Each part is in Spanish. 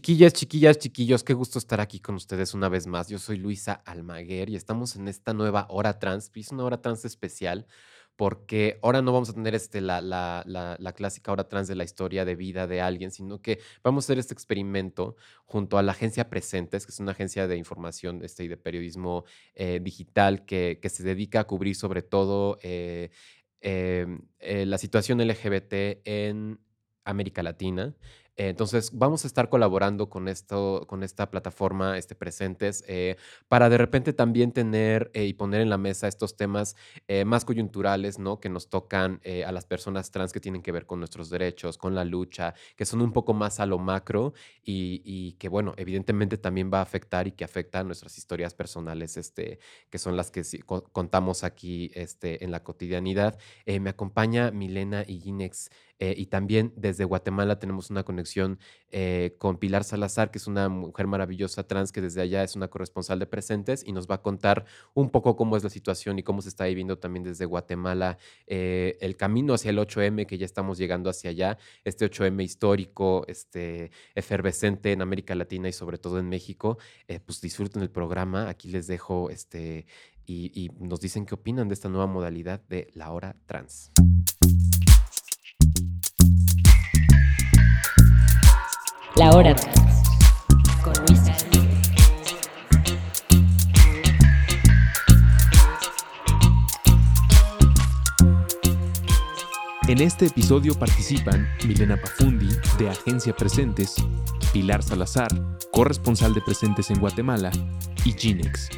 Chiquillas, chiquillas, chiquillos, qué gusto estar aquí con ustedes una vez más. Yo soy Luisa Almaguer y estamos en esta nueva hora trans. Es una hora trans especial porque ahora no vamos a tener este, la, la, clásica hora trans de la historia de vida de alguien, sino que vamos a hacer este experimento junto a la agencia Presentes, que es una agencia de información este, y de periodismo eh, digital que, que, se dedica a cubrir sobre todo eh, eh, la situación LGBT en América Latina. Entonces, vamos a estar colaborando con, esto, con esta plataforma este, Presentes eh, para de repente también tener eh, y poner en la mesa estos temas eh, más coyunturales, ¿no? Que nos tocan a las personas trans que tienen que ver con nuestros derechos, con la lucha, que son un poco más a lo macro y, que, bueno, evidentemente también va a afectar y que afecta a nuestras historias personales, este, que son las que contamos aquí este, en la cotidianidad. me acompaña Milena y Ginex. Eh, y también desde Guatemala tenemos una conexión eh, con Pilar Salazar, que es una mujer maravillosa trans que desde allá es una corresponsal de presentes y nos va a contar un poco cómo es la situación y cómo se está viviendo también desde Guatemala eh, el camino hacia el 8M, que ya estamos llegando hacia allá, este 8M histórico, este efervescente en América Latina y sobre todo en México. pues disfruten el programa, aquí les dejo este y, y nos dicen qué opinan de esta nueva modalidad de la hora trans. La Hora con Luisa. En este episodio participan Milena Pafundi, de Agencia Presentes, Pilar Salazar, corresponsal de Presentes en Guatemala, y Ginex,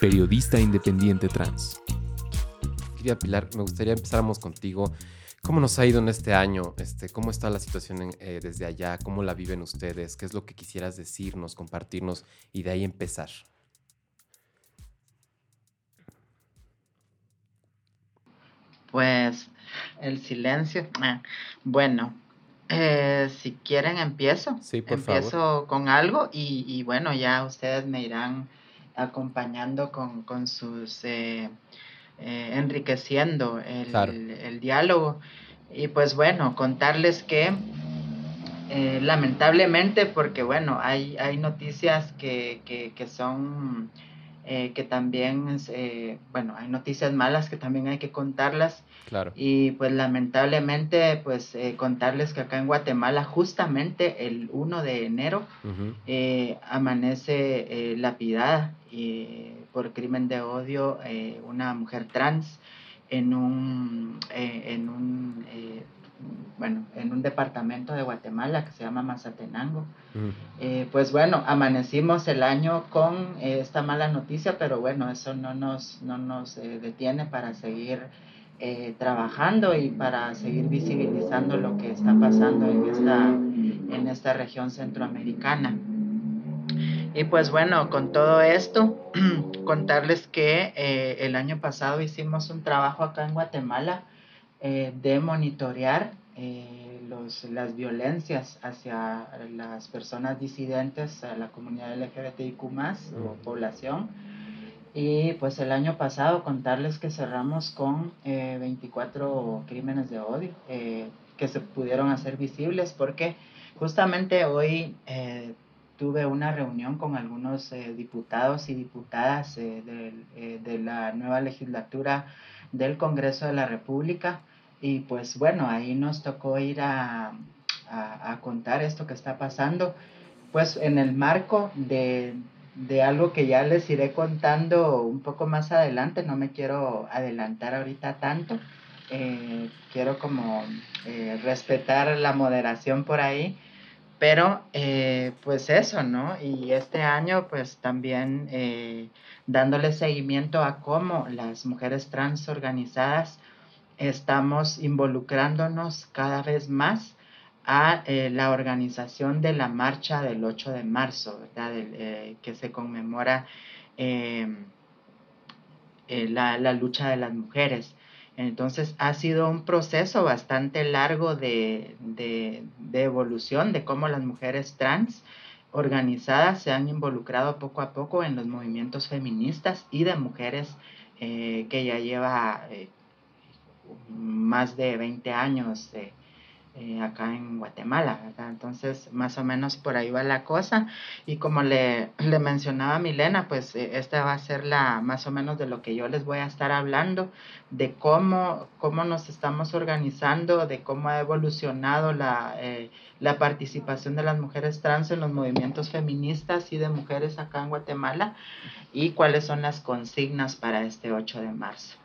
periodista independiente trans. Querida Pilar, me gustaría empezáramos contigo ¿Cómo nos ha ido en este año? Este, ¿Cómo está la situación eh, desde allá? ¿Cómo la viven ustedes? ¿Qué es lo que quisieras decirnos, compartirnos y de ahí empezar? Pues el silencio. Ah, bueno, eh, si quieren empiezo. Sí, por empiezo con algo y, bueno, ya ustedes me irán acompañando con, sus... Eh, eh, enriqueciendo el, diálogo. Y pues bueno, contarles que eh, lamentablemente, porque bueno, hay, hay noticias que, que son eh, que también, eh, bueno, hay noticias malas que también hay que contarlas. Claro. Y pues lamentablemente, pues contarles que acá en Guatemala, justamente el 1 de enero, amanece lapidada por crimen de odio una mujer trans en un, en un bueno, en un departamento de Guatemala que se llama Mazatenango. Eh, pues bueno, amanecimos el año con eh, esta mala noticia, pero bueno, eso no nos, no nos eh, detiene para seguir trabajando y para seguir visibilizando lo que está pasando en esta, en esta región centroamericana. Y pues bueno, con todo esto, contarles que el año pasado hicimos un trabajo acá en Guatemala de monitorear eh, los, las violencias hacia las personas disidentes, a la comunidad LGBTIQ o población. Y pues el año pasado contarles que cerramos con 24 eh, crímenes de odio eh, que se pudieron hacer visibles porque justamente hoy tuve una reunión con algunos diputados y diputadas de, de la nueva legislatura del Congreso de la República. Y pues bueno, ahí nos tocó ir a, contar esto que está pasando, pues en el marco de, algo que ya les iré contando un poco más adelante, no me quiero adelantar ahorita tanto, eh, quiero como eh, respetar la moderación por ahí, pero eh, pues eso, ¿no? Y este año pues también dándole seguimiento a cómo las mujeres trans organizadas estamos involucrándonos cada vez más a eh, la organización de la marcha del 8 de marzo, ¿verdad? Eh, que se conmemora em, eh, la, lucha de las mujeres. Entonces ha sido un proceso bastante largo de, evolución de cómo las mujeres trans organizadas se han involucrado poco a poco en los movimientos feministas y de mujeres que ya lleva más de 20 años eh, acá en Guatemala, Entonces, más o menos por ahí va la cosa. Y como le, le mencionaba Milena, pues eh, esta va a ser la más o menos de lo que yo les voy a estar hablando, de cómo, cómo nos estamos organizando, de cómo ha evolucionado la, eh, la participación de las mujeres trans en los movimientos feministas y de mujeres acá en Guatemala y cuáles son las consignas para este 8 de marzo.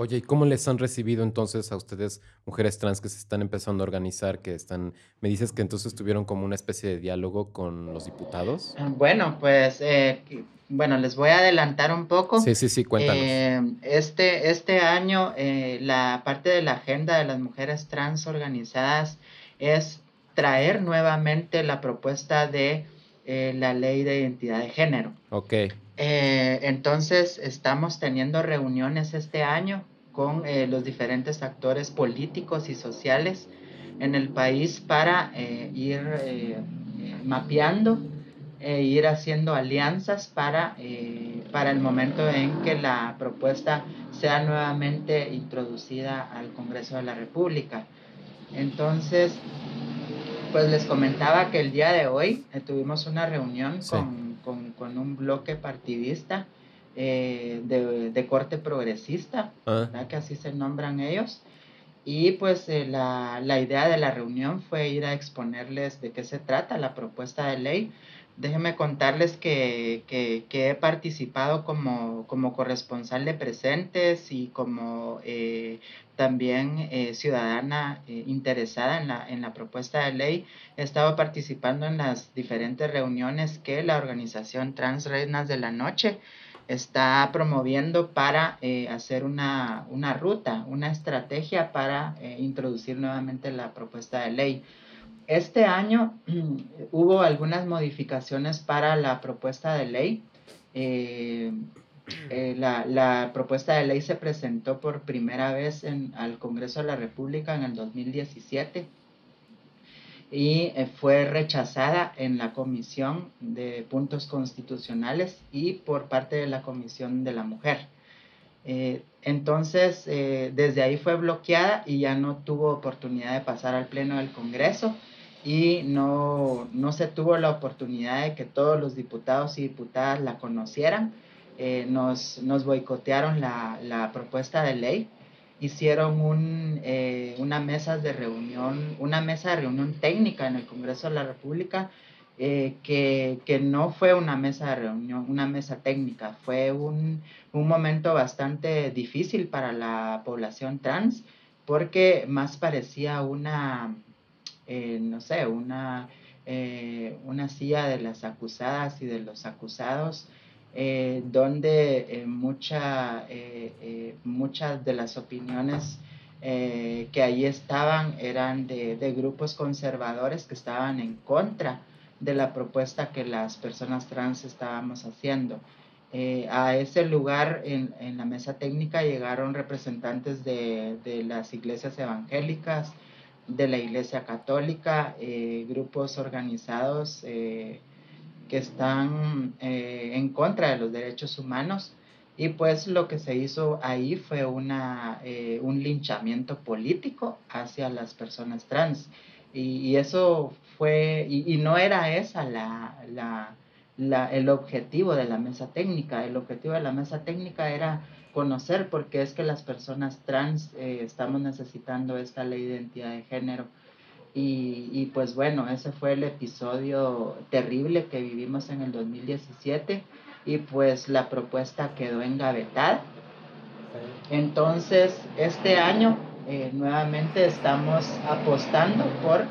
Oye, ¿y cómo les han recibido entonces a ustedes, mujeres trans que se están empezando a organizar, que están, me dices que entonces tuvieron como una especie de diálogo con los diputados? Ah, bueno, pues, eh, bueno, les voy a adelantar un poco. Sí, sí, sí, cuéntanos. Eh, este, este año, eh, la parte de la agenda de las mujeres trans organizadas es traer nuevamente la propuesta de la ley de identidad de género. Ok. Eh, entonces, estamos teniendo reuniones este año con eh, los diferentes actores políticos y sociales en el país para eh, ir mapeando e ir haciendo alianzas para, para el momento en que la propuesta sea nuevamente introducida al Congreso de la República. Entonces, pues les comentaba que el día de hoy tuvimos una reunión con con, un bloque partidista eh, de, corte progresista, ah. que así se nombran ellos. Y pues eh, la, idea de la reunión fue ir a exponerles de qué se trata la propuesta de ley. Déjenme contarles que, he participado como, como, corresponsal de presentes y como eh, también eh, ciudadana eh, interesada en la, en la propuesta de ley. He estado participando en las diferentes reuniones que la organización Trans Reinas de la Noche está promoviendo para hacer una, una, ruta, una estrategia para introducir nuevamente la propuesta de ley. Este año hubo algunas modificaciones para la propuesta de ley. Eh, la, la, propuesta de ley se presentó por primera vez en, al Congreso de la República en el 2017 y eh, fue rechazada en la Comisión de Puntos Constitucionales y por parte de la Comisión de la Mujer. Eh, entonces, desde ahí fue bloqueada y ya no tuvo oportunidad de pasar al Pleno del Congreso y no, no se tuvo la oportunidad de que todos los diputados y diputadas la conocieran. Eh, nos, nos, boicotearon la, la, propuesta de ley, hicieron un, eh, una mesa de reunión, una mesa de reunión técnica en el Congreso de la República, eh, que, que, no fue una mesa de reunión, una mesa técnica, fue un, un momento bastante difícil para la población trans, porque más parecía una, no sé, una, una silla de las acusadas y de los acusados eh, donde eh, mucha, eh, muchas de las opiniones que allí estaban eran de, de, grupos conservadores que estaban en contra de la propuesta que las personas trans estábamos haciendo. a ese lugar en, en, la mesa técnica llegaron representantes de, de las iglesias evangélicas, de la iglesia católica, grupos organizados que están eh, en contra de los derechos humanos. Y pues lo que se hizo ahí fue una, eh, un linchamiento político hacia las personas trans. Y, eso fue, y, no era esa la, la, la, el objetivo de la mesa técnica. El objetivo de la mesa técnica era conocer por qué es que las personas trans eh, estamos necesitando esta ley de identidad de género y, pues bueno, ese fue el episodio terrible que vivimos en el 2017 y pues la propuesta quedó engavetada. Entonces, este año eh, nuevamente estamos apostando por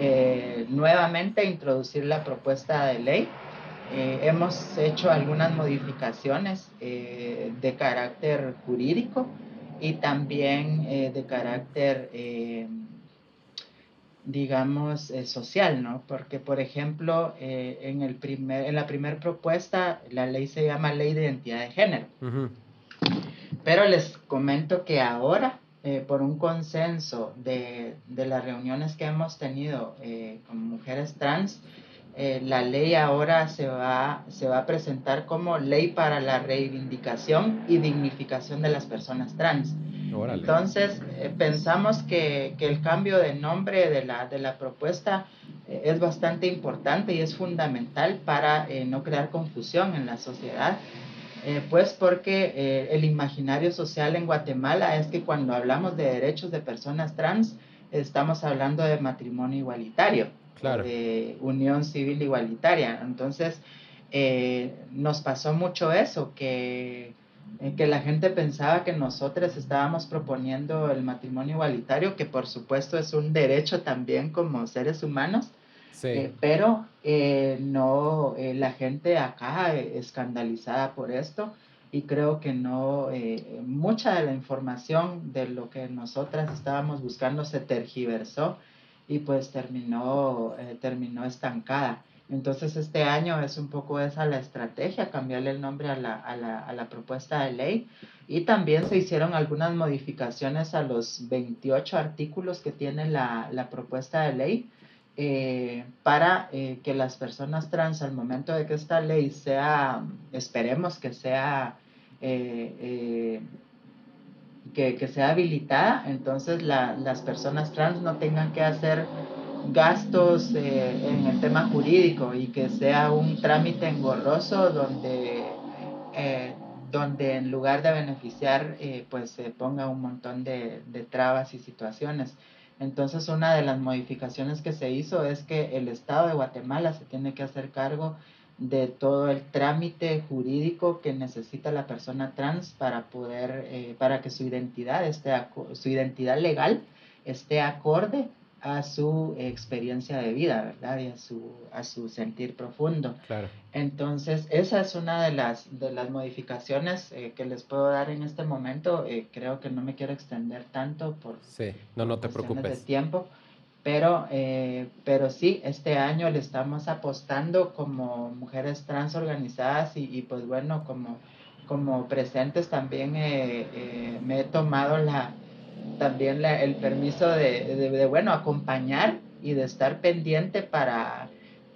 eh, nuevamente introducir la propuesta de ley. Eh, hemos hecho algunas modificaciones de carácter jurídico y también de carácter digamos, eh, social, ¿no? Porque, por ejemplo, eh, en, el primer, en la primera propuesta, la ley se llama Ley de Identidad de Género. Pero les comento que ahora, eh, por un consenso de, de, las reuniones que hemos tenido con mujeres trans, eh, la ley ahora se va, se va a presentar como ley para la reivindicación y dignificación de las personas trans. Entonces, eh, pensamos que, que, el cambio de nombre de la, de la propuesta eh, es bastante importante y es fundamental para no crear confusión en la sociedad. pues porque el imaginario social en Guatemala es que cuando hablamos de derechos de personas trans, estamos hablando de matrimonio igualitario de unión civil igualitaria. Entonces, eh, nos pasó mucho eso, que, eh, que la gente pensaba que nosotros estábamos proponiendo el matrimonio igualitario, que por supuesto es un derecho también como seres humanos, eh, pero no, la gente acá escandalizada por esto y creo que no, mucha de la información de lo que nosotras estábamos buscando se tergiversó y pues terminó, eh, terminó estancada. Entonces este año es un poco esa la estrategia, cambiarle el nombre a la, a la, a la propuesta de ley y también se hicieron algunas modificaciones a los 28 artículos que tiene la, la propuesta de ley eh, para eh, que las personas trans al momento de que esta ley sea, esperemos que sea que, sea habilitada, entonces las personas trans no tengan que hacer gastos eh, en el tema jurídico y que sea un trámite engorroso donde, eh, donde en lugar de beneficiar, eh, pues se ponga un montón de, de trabas y situaciones. Entonces, una de las modificaciones que se hizo es que el Estado de Guatemala se tiene que hacer cargo de todo el trámite jurídico que necesita la persona trans para poder, eh, para que su identidad esté, su identidad legal esté acorde a su experiencia de vida, ¿verdad? Y a su, a su sentir profundo. Claro. Entonces, esa es una de las, de las modificaciones eh, que les puedo dar en este momento. Eh, creo que no me quiero extender tanto por... Sí, no, no te preocupes. De tiempo. Pero, eh, pero sí, este año le estamos apostando como mujeres trans organizadas y, y pues bueno, como, como presentes también eh, eh, me he tomado la, también el permiso de, de, de, bueno, acompañar y de estar pendiente para,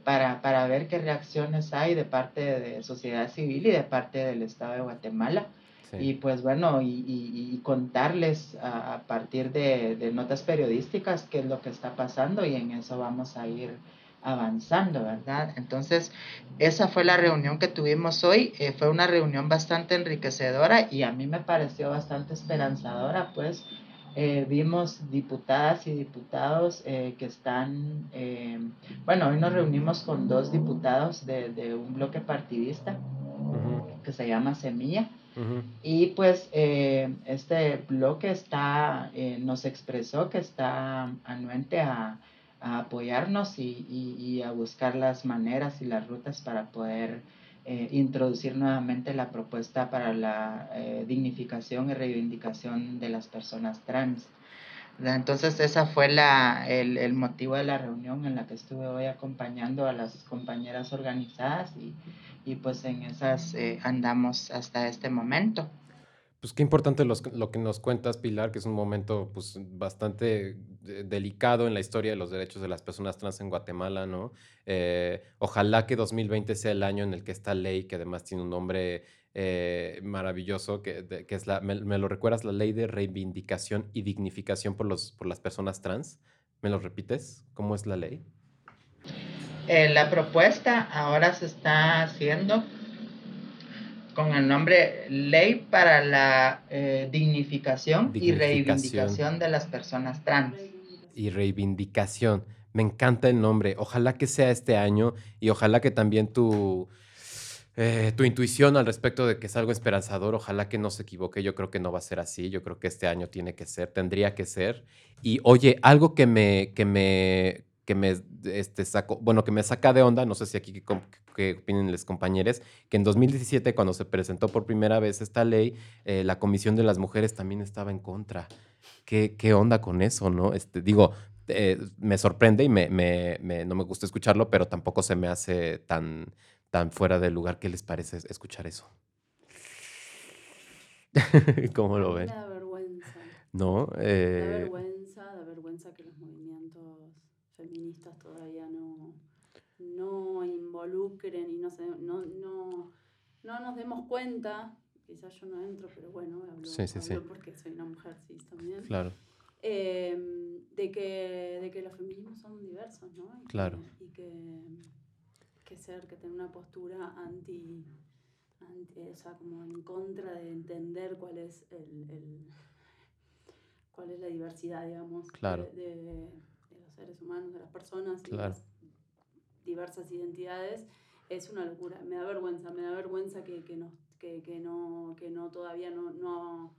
para, para ver qué reacciones hay de parte de sociedad civil y de parte del Estado de Guatemala y pues bueno, y, y, contarles a, partir de, de, notas periodísticas qué es lo que está pasando y en eso vamos a ir avanzando, ¿verdad? Entonces, esa fue la reunión que tuvimos hoy, eh, fue una reunión bastante enriquecedora y a mí me pareció bastante esperanzadora, pues eh, vimos diputadas y diputados eh, que están, bueno, hoy nos reunimos con dos diputados de, de un bloque partidista que se llama Semilla y pues eh, este bloque está, eh, nos expresó que está anuente a, apoyarnos y, a buscar las maneras y las rutas para poder eh, introducir nuevamente la propuesta para la dignificación y reivindicación de las personas trans. Entonces, esa fue la, el, el, motivo de la reunión en la que estuve hoy acompañando a las compañeras organizadas y, y pues en esas eh, andamos hasta este momento. Pues qué importante lo que nos cuentas, Pilar, que es un momento pues, bastante delicado en la historia de los derechos de las personas trans en Guatemala, ¿no? Eh, ojalá que 2020 sea el año en el que esta ley, que además tiene un nombre eh, maravilloso, que, que es la, me, me, lo recuerdas, la ley de reivindicación y dignificación por, los, por las personas trans. ¿Me lo repites? ¿Cómo es la ley? Eh, la propuesta ahora se está haciendo con el nombre Ley para la eh, dignificación, y reivindicación de las personas trans. Y reivindicación. Me encanta el nombre. Ojalá que sea este año y ojalá que también tu, eh, tu intuición al respecto de que es algo esperanzador, ojalá que no se equivoque. Yo creo que no va a ser así. Yo creo que este año tiene que ser, tendría que ser. Y oye, algo que me, que me, que me este, sacó, bueno, que me saca de onda, no sé si aquí qué, opinen los compañeros, que en 2017 cuando se presentó por primera vez esta ley, eh, la Comisión de las Mujeres también estaba en contra. ¿Qué, qué onda con eso, no? Este, digo, eh, me sorprende y me, me, me, no me gusta escucharlo, pero tampoco se me hace tan, tan fuera de lugar. ¿Qué les parece escuchar eso? ¿Cómo lo ven? Da vergüenza. ¿No? Eh, da vergüenza, da vergüenza que los movimientos feministas todavía no, no involucren y no, se, no, no, no nos demos cuenta, quizás yo no entro, pero bueno, hablo, Sí, sí, sí. hablo porque soy una mujer cis también, Claro, eh, de, que, de que los feminismos son diversos, ¿no? Y que- Claro. y que, que ser, que tener una postura anti, anti- o sea, como en contra de entender cuál es el, el- cuál es la diversidad, digamos, Claro. de, seres humanos, de las personas, y las diversas identidades, es una locura. Me da vergüenza, me da vergüenza que, que, no, que, que no, que no todavía no, no,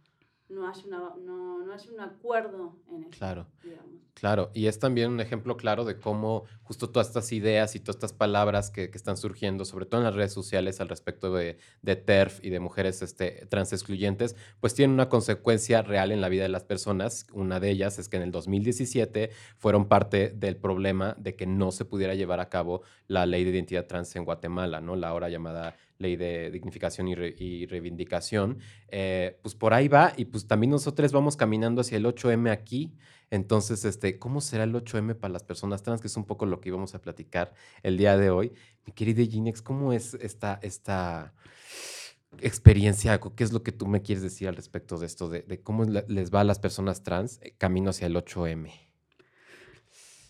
no, haya una, no, no un acuerdo en eso, Claro. digamos. claro. Y es también un ejemplo claro de cómo justo todas estas ideas y todas estas palabras que, que están surgiendo, sobre todo en las redes sociales al respecto de, de TERF y de mujeres este, trans excluyentes, pues tienen una consecuencia real en la vida de las personas. Una de ellas es que en el 2017 fueron parte del problema de que no se pudiera llevar a cabo la ley de identidad trans en Guatemala, ¿no? La ahora llamada ley de dignificación y, re- y reivindicación. Eh, pues por ahí va y pues también nosotros vamos caminando hacia el 8M aquí. Entonces, este, ¿cómo será el 8M para las personas trans? Que es un poco lo que íbamos a platicar el día de hoy. Mi querida Ginex, ¿cómo es esta, esta experiencia? ¿Qué es lo que tú me quieres decir al respecto de esto? De, cómo le- les va a las personas trans eh, camino hacia el 8M.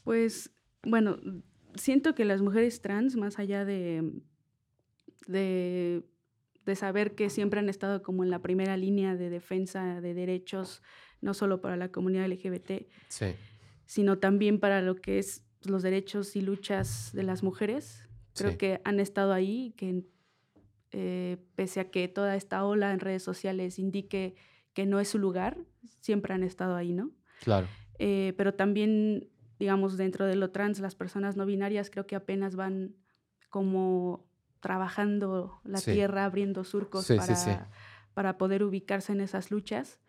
Pues, bueno, siento que las mujeres trans, más allá de, de, de saber que siempre han estado como en la primera línea de defensa de derechos, no solo para la comunidad LGBT, Sí, sino también para lo que es los derechos y luchas de las mujeres. Creo Sí. que han estado ahí, que eh, pese a que toda esta ola en redes sociales indique que no es su lugar, siempre han estado ahí, ¿no? claro. Eh, pero también, digamos, dentro de lo trans, las personas no binarias creo que apenas van como trabajando la Sí. tierra, abriendo surcos Sí, para, sí. para poder ubicarse en esas luchas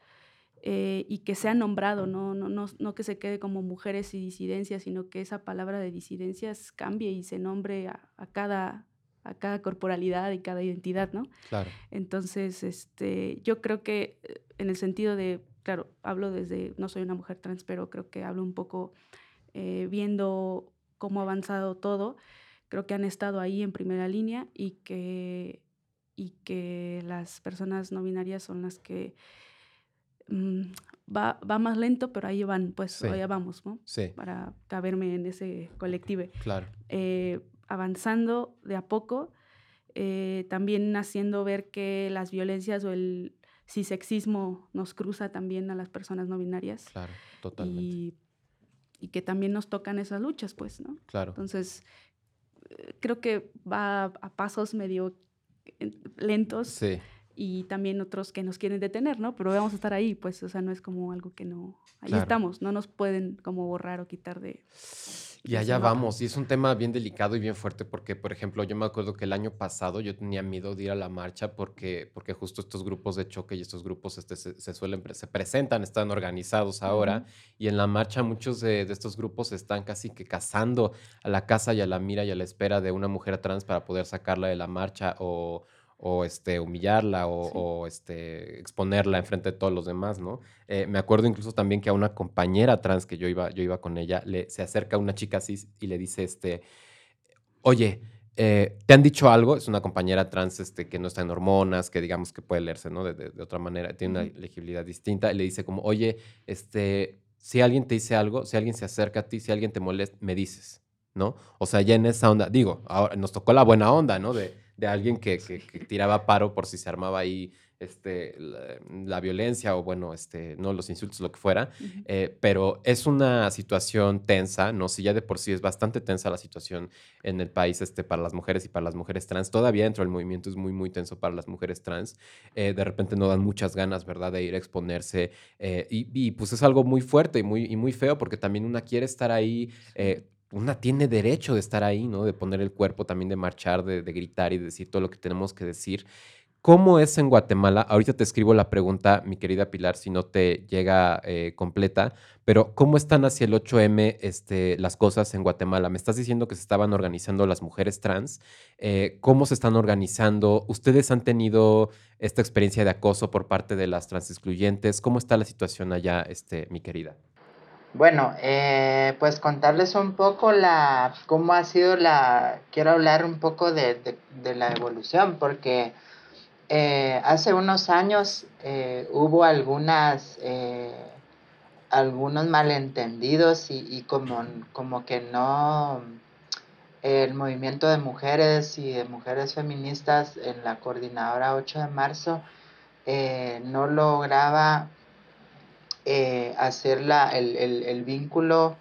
eh, y que sea nombrado, ¿no? No, no, no que se quede como mujeres y disidencias, sino que esa palabra de disidencias cambie y se nombre a, a cada, a cada corporalidad y cada identidad, ¿no? Claro, Entonces, este, yo creo que eh, en el sentido de, claro, hablo desde, no soy una mujer trans, pero creo que hablo un poco eh, viendo cómo ha avanzado todo. Creo que han estado ahí en primera línea y que, y que las personas no binarias son las que mm, va, va más lento, pero ahí van, pues Sí. allá vamos, ¿no? sí, Para caberme en ese colectivo claro. eh, avanzando de a poco, eh, también haciendo ver que las violencias o el cisexismo nos cruza también a las personas no binarias Claro, totalmente. y, y que también nos tocan esas luchas, pues, ¿no? Claro, Entonces, creo que va a, pasos medio lentos sí. y también otros que nos quieren detener, ¿no? Pero vamos a estar ahí, pues, o sea, no es como algo que no... Ahí Claro. estamos, no nos pueden como borrar o quitar de... Y allá vamos, y es un tema bien delicado y bien fuerte porque, por ejemplo, yo me acuerdo que el año pasado yo tenía miedo de ir a la marcha porque, porque justo estos grupos de choque y estos grupos este, se, se suelen, se presentan, están organizados ahora, y en la marcha muchos de, de estos grupos están casi que cazando a la casa y a la mira y a la espera de una mujer trans para poder sacarla de la marcha o, o este, humillarla o, Sí. o, este, exponerla enfrente de todos los demás, ¿no? Eh, me acuerdo incluso también que a una compañera trans que yo iba, yo iba con ella, le, se acerca una chica cis y le dice, este, oye, eh, ¿te han dicho algo? Es una compañera trans este, que no está en hormonas, que digamos que puede leerse, ¿no? De, de- de otra manera, tiene una legibilidad distinta, y le dice como, oye, este, si alguien te dice algo, si alguien se acerca a ti, si alguien te molesta, me dices, ¿no? O sea, ya en esa onda, digo, ahora nos tocó la buena onda, ¿no? De, de alguien que, que- que tiraba paro por si se armaba ahí este, la, la violencia o, bueno, este, no los insultos, lo que fuera. Eh, pero es una situación tensa, ¿no? Si ya de por sí es bastante tensa la situación en el país este, para las mujeres y para las mujeres trans, todavía dentro del movimiento es muy, muy tenso para las mujeres trans. Eh, de repente no dan muchas ganas, ¿verdad?, de ir a exponerse. eh, y, y, pues es algo muy fuerte y muy, y muy feo porque también una quiere estar ahí. Una tiene derecho de estar ahí, ¿no? De poner el cuerpo, también de marchar, de, de gritar y de decir todo lo que tenemos que decir. ¿Cómo es en Guatemala? Ahorita te escribo la pregunta, mi querida Pilar, si no te llega eh, completa, pero ¿cómo están hacia el 8M este, las cosas en Guatemala? Me estás diciendo que se estaban organizando las mujeres trans. eh, ¿Cómo se están organizando? ¿Ustedes han tenido esta experiencia de acoso por parte de las trans excluyentes? ¿Cómo está la situación allá, este, mi querida? Bueno, eh, pues contarles un poco la, cómo ha sido la, quiero hablar un poco de, la evolución, porque eh, hace unos años eh, hubo algunas, algunos malentendidos y, como, como que no, el movimiento de mujeres y de mujeres feministas en la coordinadora 8 de marzo no lograba eh, hacer el, vínculo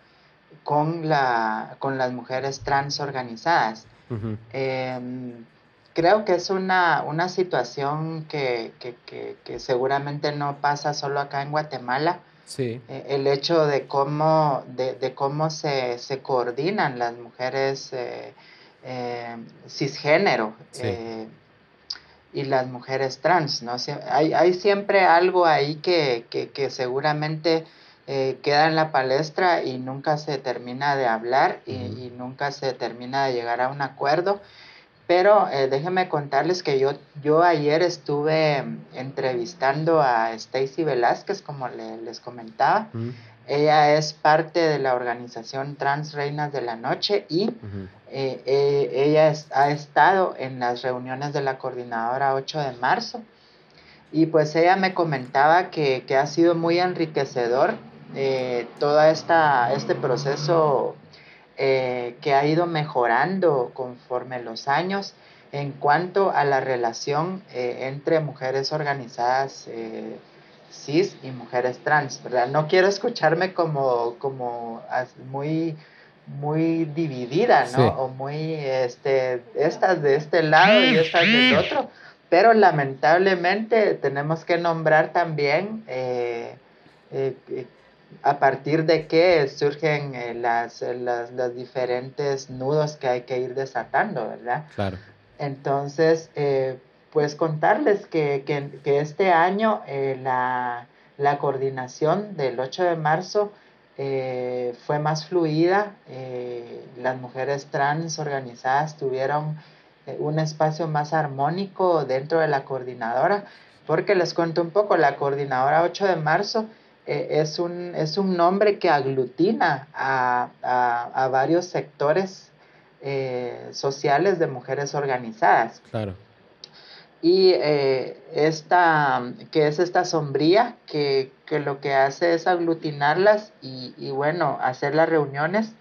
con, la, con las mujeres trans organizadas. Em, creo que es una, situación que, seguramente no pasa solo acá en Guatemala. Sí. Eh, el hecho de cómo, de, cómo se, coordinan las mujeres eh, cisgénero y las mujeres trans, ¿no? Hay, hay siempre algo ahí que, que, seguramente eh, queda en la palestra y nunca se termina de hablar y, nunca se termina de llegar a un acuerdo. Pero eh, déjenme contarles que yo, yo ayer estuve entrevistando a Stacy Velázquez, como les comentaba. Ella es parte de la organización Trans Reinas de la Noche y eh, eh, ella ha estado en las reuniones de la coordinadora 8 de marzo. Y pues ella me comentaba que, ha sido muy enriquecedor eh, todo esta, este proceso que ha ido mejorando conforme los años en cuanto a la relación entre mujeres organizadas cis y mujeres trans, ¿verdad? No quiero escucharme como, como muy, muy dividida, ¿no? O muy, este, estas de este lado y estas del otro, pero lamentablemente tenemos que nombrar también eh, eh, eh, a partir de qué surgen las, las, los diferentes nudos que hay que ir desatando, ¿verdad? Claro. Entonces, pues contarles que, este año eh, la, coordinación del 8 de marzo eh, fue más fluida, eh, las mujeres trans organizadas tuvieron un espacio más armónico dentro de la coordinadora, porque les cuento un poco, la coordinadora 8 de marzo es, un, es un nombre que aglutina a, a varios sectores sociales de mujeres organizadas. Claro y eh, esta, que es esta sombría que, lo que hace es aglutinarlas y, bueno, hacer las reuniones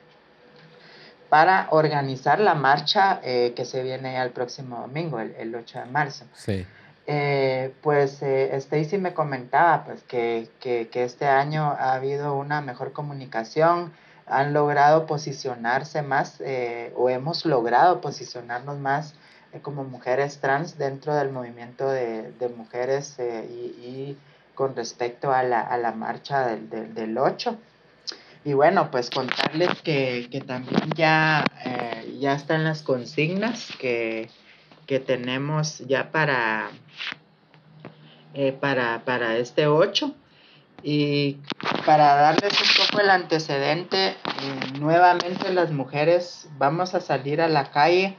para organizar la marcha eh, que se viene al próximo domingo, el, 8 de marzo. Sí. Eh, pues Stacy me comentaba pues, que, que, este año ha habido una mejor comunicación, han logrado posicionarse más o hemos logrado posicionarnos más eh, como mujeres trans dentro del movimiento de, mujeres eh, y, con respecto a la, a la marcha del, del, 8. Y bueno, pues contarles que, también ya, eh, ya están las consignas que, tenemos ya para, para, para este 8. Y para darles un poco el antecedente, nuevamente las mujeres vamos a salir a la calle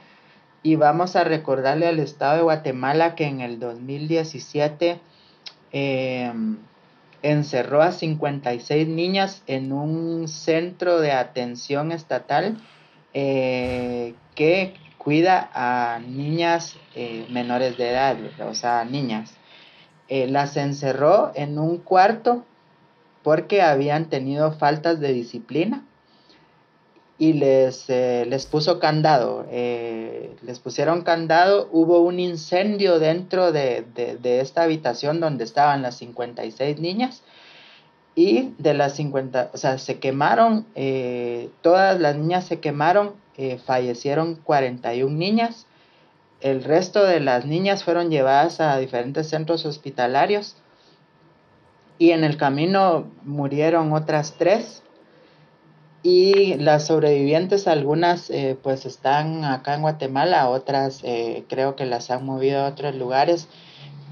y vamos a recordarle al Estado de Guatemala que en el 2017 em, encerró a 56 niñas en un centro de atención estatal eh, que cuida a niñas eh, menores de edad, o sea, niñas. Eh, las encerró en un cuarto porque habían tenido faltas de disciplina y les, eh, les puso candado. Eh, les pusieron candado, hubo un incendio dentro de, esta habitación donde estaban las 56 niñas y de las 50, o sea, se quemaron, eh, todas las niñas se quemaron, fallecieron 41 niñas, el resto de las niñas fueron llevadas a diferentes centros hospitalarios y en el camino murieron otras tres y las sobrevivientes, algunas eh, pues están acá en Guatemala, otras eh, creo que las han movido a otros lugares,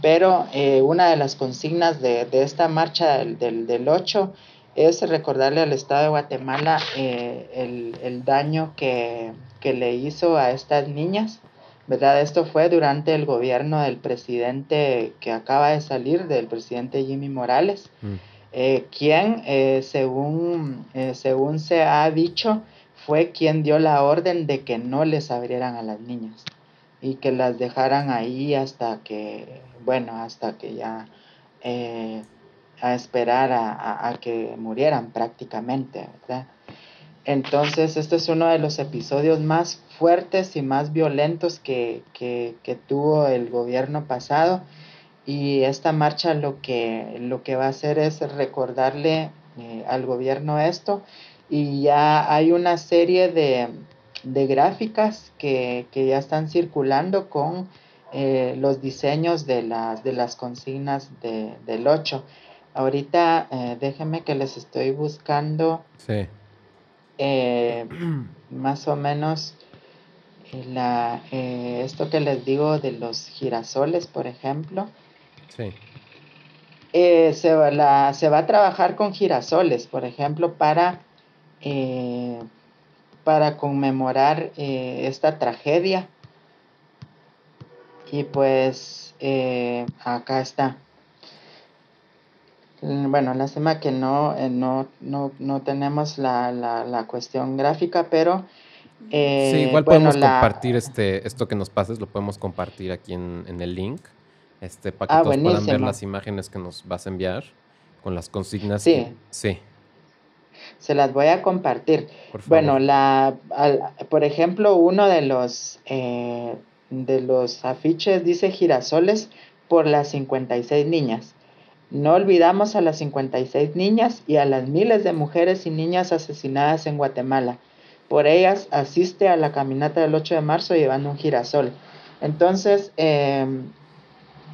pero eh, una de las consignas de, esta marcha del, del, 8 es recordarle al Estado de Guatemala el, daño que, le hizo a estas niñas, ¿verdad? Esto fue durante el gobierno del presidente que acaba de salir, del presidente Jimmy Morales. Mm. Eh, quien, eh, según, eh, según se ha dicho, fue quien dio la orden de que no les abrieran a las niñas y que las dejaran ahí hasta que, bueno, hasta que ya a esperar a, que murieran prácticamente, ¿verdad? Entonces, este es uno de los episodios más fuertes y más violentos que, que, que tuvo el gobierno pasado y esta marcha lo que, lo que va a hacer es recordarle eh, al gobierno esto y ya hay una serie de, gráficas que, ya están circulando con eh, los diseños de las, de las consignas del 8. Ahorita eh, déjenme que les estoy buscando sí. más o menos la, esto que les digo de los girasoles, por ejemplo. Sí. Eh, se, va, se va a trabajar con girasoles, por ejemplo, para, eh, para conmemorar eh, esta tragedia. Y pues acá está. Bueno, lástima que no, no, no, no tenemos la, la, la, cuestión gráfica, pero... sí, igual podemos compartir este, esto que nos pases, lo podemos compartir aquí en, en el link este, para que ah, todos puedan ver las imágenes que nos vas a enviar con las consignas. Sí. sí. Se las voy a compartir. bueno, la, por ejemplo, uno de los, eh, de los afiches dice girasoles por las 56 niñas. No olvidamos a las 56 niñas y a las miles de mujeres y niñas asesinadas en Guatemala. Por ellas asiste a la caminata del 8 de marzo llevando un girasol. Entonces, eh,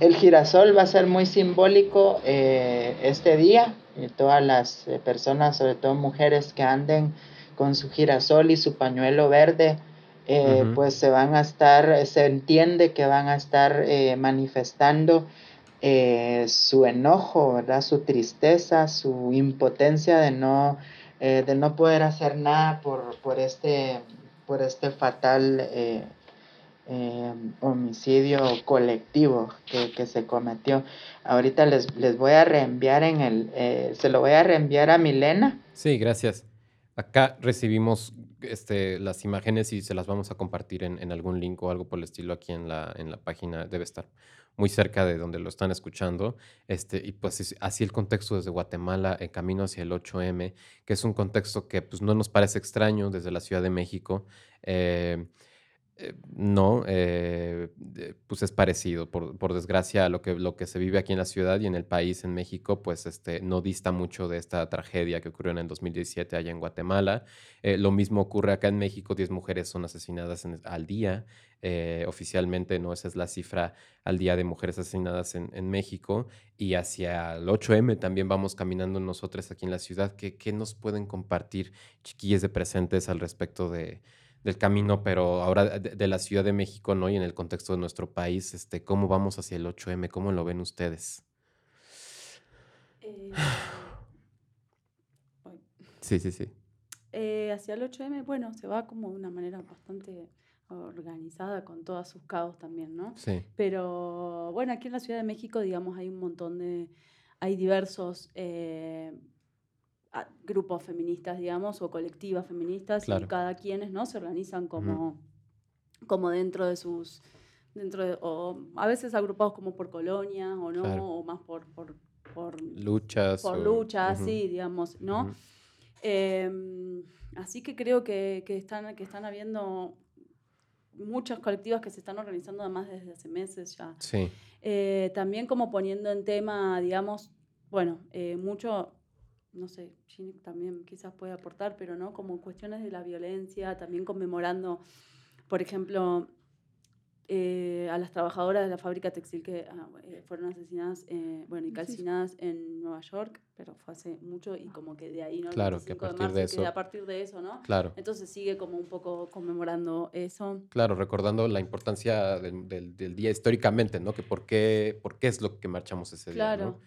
el girasol va a ser muy simbólico eh, este día. Y todas las eh, personas, sobre todo mujeres que anden con su girasol y su pañuelo verde, eh, pues se van a estar, se entiende que van a estar manifestando su enojo, ¿verdad? su tristeza, su impotencia de no, de no poder hacer nada por, por, este, por este fatal Em, homicidio colectivo que, se cometió. Ahorita les, les voy a reenviar en el, eh, se lo voy a reenviar a Milena. Sí, gracias. Acá recibimos este, las imágenes y se las vamos a compartir en, algún link o algo por el estilo aquí en la, en la página. Debe estar muy cerca de donde lo están escuchando. Este, y pues así el contexto desde Guatemala en camino hacia el 8M, que es un contexto que pues, no nos parece extraño desde la Ciudad de México. Eh, eh, no, eh, pues es parecido. Por, desgracia, lo que, lo que se vive aquí en la ciudad y en el país, en México, pues este, no dista mucho de esta tragedia que ocurrió en el 2017 allá en Guatemala. Eh, lo mismo ocurre acá en México, 10 mujeres son asesinadas al día. oficialmente, ¿no? Esa es la cifra al día de mujeres asesinadas en, en, México. Y hacia el 8M también vamos caminando nosotros aquí en la ciudad. ¿Qué, qué nos pueden compartir, chiquillas de presentes, al respecto de del camino, pero ahora de, la Ciudad de México, ¿no? Y en el contexto de nuestro país, este, ¿cómo vamos hacia el 8M? ¿Cómo lo ven ustedes? Eh, sí, sí, sí. Eh, hacia el 8M, bueno, se va como de una manera bastante organizada con todas sus caos también, ¿no? Sí. Pero bueno, aquí en la Ciudad de México, digamos, hay un montón de, hay diversos eh, grupos feministas, digamos, o colectivas feministas, y cada quienes, ¿no? Se organizan como, como dentro de sus, dentro de, o a veces agrupados como por colonias, o no, o más por, por, por luchas. Por luchas, sí, digamos, ¿no? Em, así que creo que, que, están, que están habiendo muchas colectivas que se están organizando además desde hace meses ya. Sí. Eh, también como poniendo en tema, digamos, bueno, eh, mucho no sé, Ginny también quizás puede aportar, pero no, como cuestiones de la violencia, también conmemorando, por ejemplo, eh, a las trabajadoras de la fábrica textil que ah, eh, fueron asesinadas, eh, bueno, y calcinadas en Nueva York, pero fue hace mucho y como que de ahí, ¿no? Claro, que a partir de, eso. a partir de eso, ¿no? Claro. Entonces sigue como un poco conmemorando eso. Claro, recordando la importancia del, del, día históricamente, ¿no? Que por qué, por qué es lo que marchamos ese día, ¿no?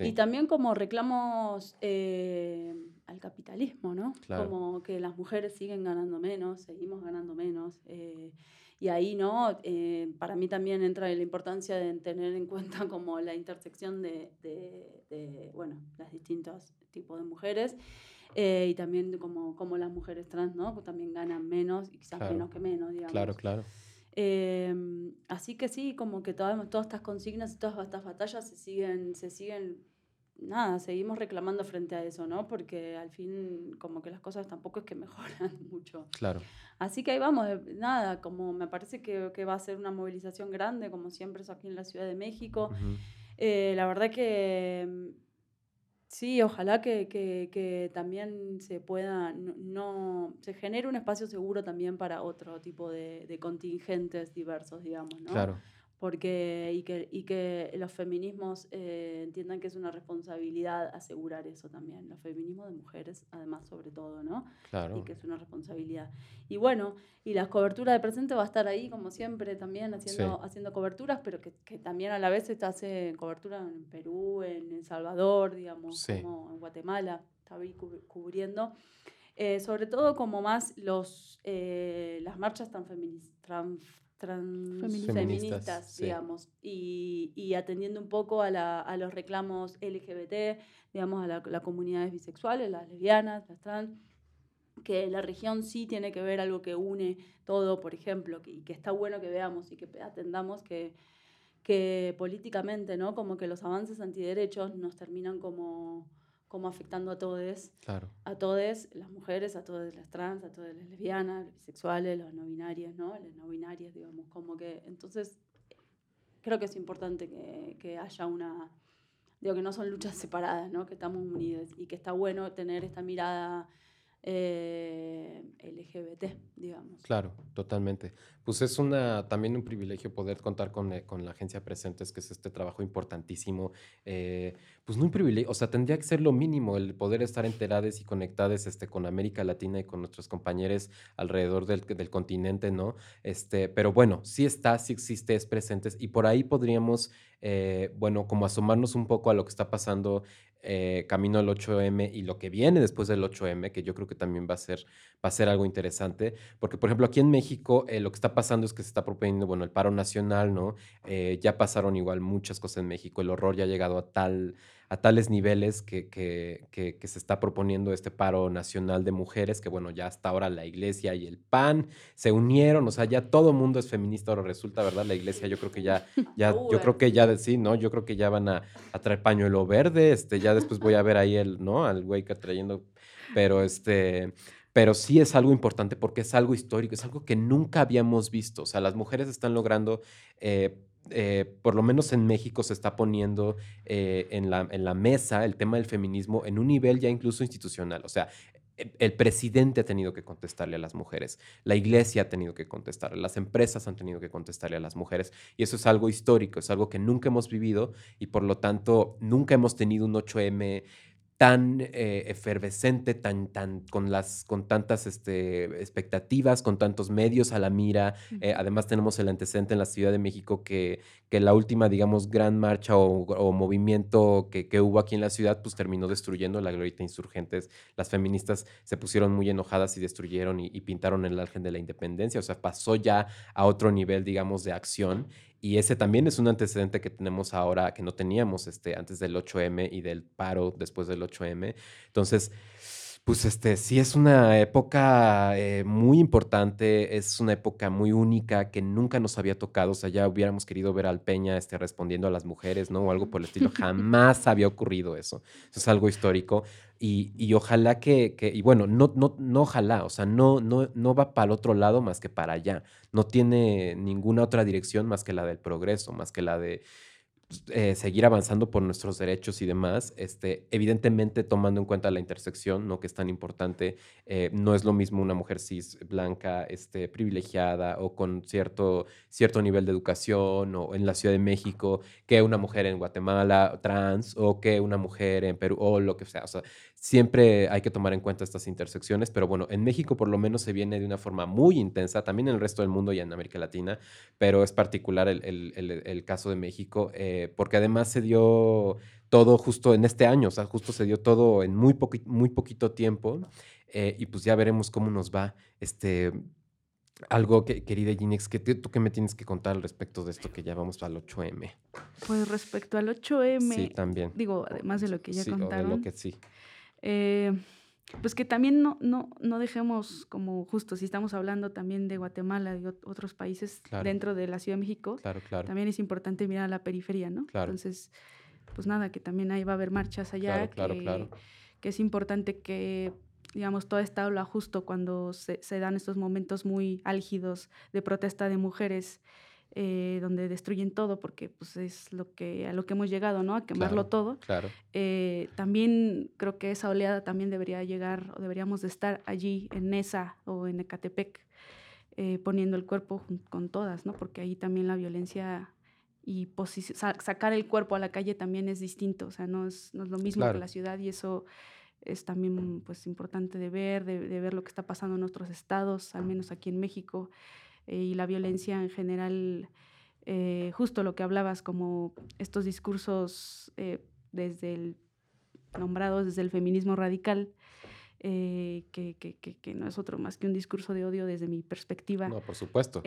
Y también como reclamos eh, al capitalismo, ¿no? Como que las mujeres siguen ganando menos, seguimos ganando menos. Eh, y ahí, ¿no? Eh, para mí también entra la importancia de tener en cuenta como la intersección de, de, bueno, las distintos tipos de mujeres. Eh, y también como, como las mujeres trans, ¿no? También ganan menos y quizás menos que menos, digamos. Claro, claro. Em, así que sí, como que todas, todas estas consignas y todas estas batallas se siguen, se siguen, nada, seguimos reclamando frente a eso, ¿no? Porque al fin como que las cosas tampoco es que mejoran mucho. Claro. Así que ahí vamos, nada, como me parece que, que va a ser una movilización grande, como siempre es aquí en la Ciudad de México. Eh, la verdad que Sí, ojalá que, que, que también se pueda, no, se genere un espacio seguro también para otro tipo de, de contingentes diversos, digamos, ¿no? Claro porque, y, que, y que los feminismos eh, entiendan que es una responsabilidad asegurar eso también, los feminismos de mujeres, además, sobre todo, ¿no? Claro. Y que es una responsabilidad. Y bueno, y la cobertura de presente va a estar ahí, como siempre, también haciendo, haciendo coberturas, pero que, que, también a la vez se hace cobertura en Perú, en El Salvador, digamos, como en Guatemala, está ahí cubriendo. Eh, sobre todo como más los, eh, las marchas tan feministas feministas, digamos, y, y, atendiendo un poco a, la, a, los reclamos LGBT, digamos, a las comunidades bisexuales, las lesbianas, las trans, que la región sí tiene que ver algo que une todo, por ejemplo, que, y que está bueno que veamos y que atendamos que, que políticamente, ¿no? Como que los avances antiderechos nos terminan como como afectando a todos, claro. a todas las mujeres, a todas las trans, a todas las lesbianas, los bisexuales, los no binarias, ¿no? Las no binarias, digamos, como que, entonces, creo que es importante que, que haya una, digo, que no son luchas separadas, ¿no? Que estamos unidas y que está bueno tener esta mirada eh, LGBT, digamos. Claro, totalmente. Pues es una, también un privilegio poder contar con, eh, con la agencia Presentes, que es este trabajo importantísimo. Eh, pues no un privilegio, o sea, tendría que ser lo mínimo el poder estar enterados y conectados este, con América Latina y con nuestros compañeros alrededor del, del, continente, ¿no? Este, pero bueno, sí está, sí existe, es Presentes y por ahí podríamos, bueno, como asomarnos un poco a lo que está pasando eh, camino al 8M y lo que viene después del 8M, que yo creo que también va a ser, va a ser algo interesante, porque por ejemplo aquí en México eh, lo que está pasando es que se está proponiendo, bueno, el paro nacional, ¿no? Eh, ya pasaron igual muchas cosas en México, el horror ya ha llegado a tal a tales niveles que, que, que, se está proponiendo este paro nacional de mujeres, que bueno, ya hasta ahora la iglesia y el PAN se unieron, o sea, ya todo mundo es feminista, ahora resulta, ¿verdad? La iglesia yo creo que ya, ya yo creo que ya, sí, ¿no? Yo creo que ya van a, a traer pañuelo verde, este, ya después voy a ver ahí el, ¿no? Al güey que trayendo, pero este pero sí es algo importante porque es algo histórico, es algo que nunca habíamos visto. O sea, las mujeres están logrando eh, eh, por lo menos en México se está poniendo eh, en, la, en, la, mesa el tema del feminismo en un nivel ya incluso institucional. O sea, e, el presidente ha tenido que contestarle a las mujeres, la iglesia ha tenido que contestarle, las empresas han tenido que contestarle a las mujeres. Y eso es algo histórico, es algo que nunca hemos vivido y por lo tanto nunca hemos tenido un 8M tan eh, efervescente, tan, tan, con, las, con tantas este, expectativas, con tantos medios a la mira. Eh, además tenemos el antecedente en la Ciudad de México que, que la última, digamos, gran marcha o, movimiento que, que, hubo aquí en la ciudad, pues terminó destruyendo la glorieta insurgentes. Las feministas se pusieron muy enojadas y destruyeron y, y pintaron el ángel de la independencia. O sea, pasó ya a otro nivel, digamos, de acción. Y ese también es un antecedente que tenemos ahora, que no teníamos este, antes del 8M y del paro después del 8M. Entonces, pues este, sí es una época eh, muy importante, es una época muy única que nunca nos había tocado. O sea, ya hubiéramos querido ver al Peña este, respondiendo a las mujeres, ¿no? O algo por el estilo. Jamás había ocurrido eso. Eso es algo histórico. Y, y ojalá que, que, y bueno, no, no, no ojalá, o sea, no, no, no va para el otro lado más que para allá. No tiene ninguna otra dirección más que la del progreso, más que la de eh, seguir avanzando por nuestros derechos y demás, este, evidentemente tomando en cuenta la intersección, ¿no? que es tan importante, eh, no es lo mismo una mujer cis blanca, este, privilegiada o con cierto, cierto nivel de educación o en la Ciudad de México que una mujer en Guatemala trans o que una mujer en Perú o lo que sea. O sea, siempre hay que tomar en cuenta estas intersecciones, pero bueno, en México por lo menos se viene de una forma muy intensa, también en el resto del mundo y en América Latina, pero es particular el, el, el, caso de México, eh, porque además se dio todo justo en este año, o sea, justo se dio todo en muy, muy poquito tiempo, eh, y pues ya veremos cómo nos va este Algo que, querida Ginex, que tú qué me tienes que contar al respecto de esto que ya vamos al 8M. Pues respecto al 8M, Sí, también. digo, además de lo que ya Sí, o de contaron, lo que sí. Eh, pues que también no, no, no dejemos como justo, si estamos hablando también de Guatemala y ot- otros países Claro. dentro de la Ciudad de México, Claro, claro. también es importante mirar a la periferia, ¿no? Claro. Entonces, pues nada, que también ahí va a haber marchas allá, que, es importante que, digamos, toda esta ola justo cuando se, se dan estos momentos muy álgidos de protesta de mujeres, eh, donde destruyen todo, porque pues es lo que, a lo que hemos llegado, ¿no? A quemarlo Claro. todo. Claro, Eh, también creo que esa oleada también debería llegar o deberíamos de estar allí en Nesa o en Ecatepec eh, poniendo el cuerpo con todas, ¿no? Porque ahí también la violencia y sacar el cuerpo a la calle también es distinto, o sea, no es, no es lo mismo Claro. que la ciudad y eso es también pues importante de ver, de, de ver lo que está pasando en otros estados, al menos aquí en México, eh, y la violencia en general, eh, justo lo que hablabas, como estos discursos eh, desde el nombrados desde el feminismo radical, que, que- que- que no es otro más que un discurso de odio desde mi perspectiva, no, por supuesto.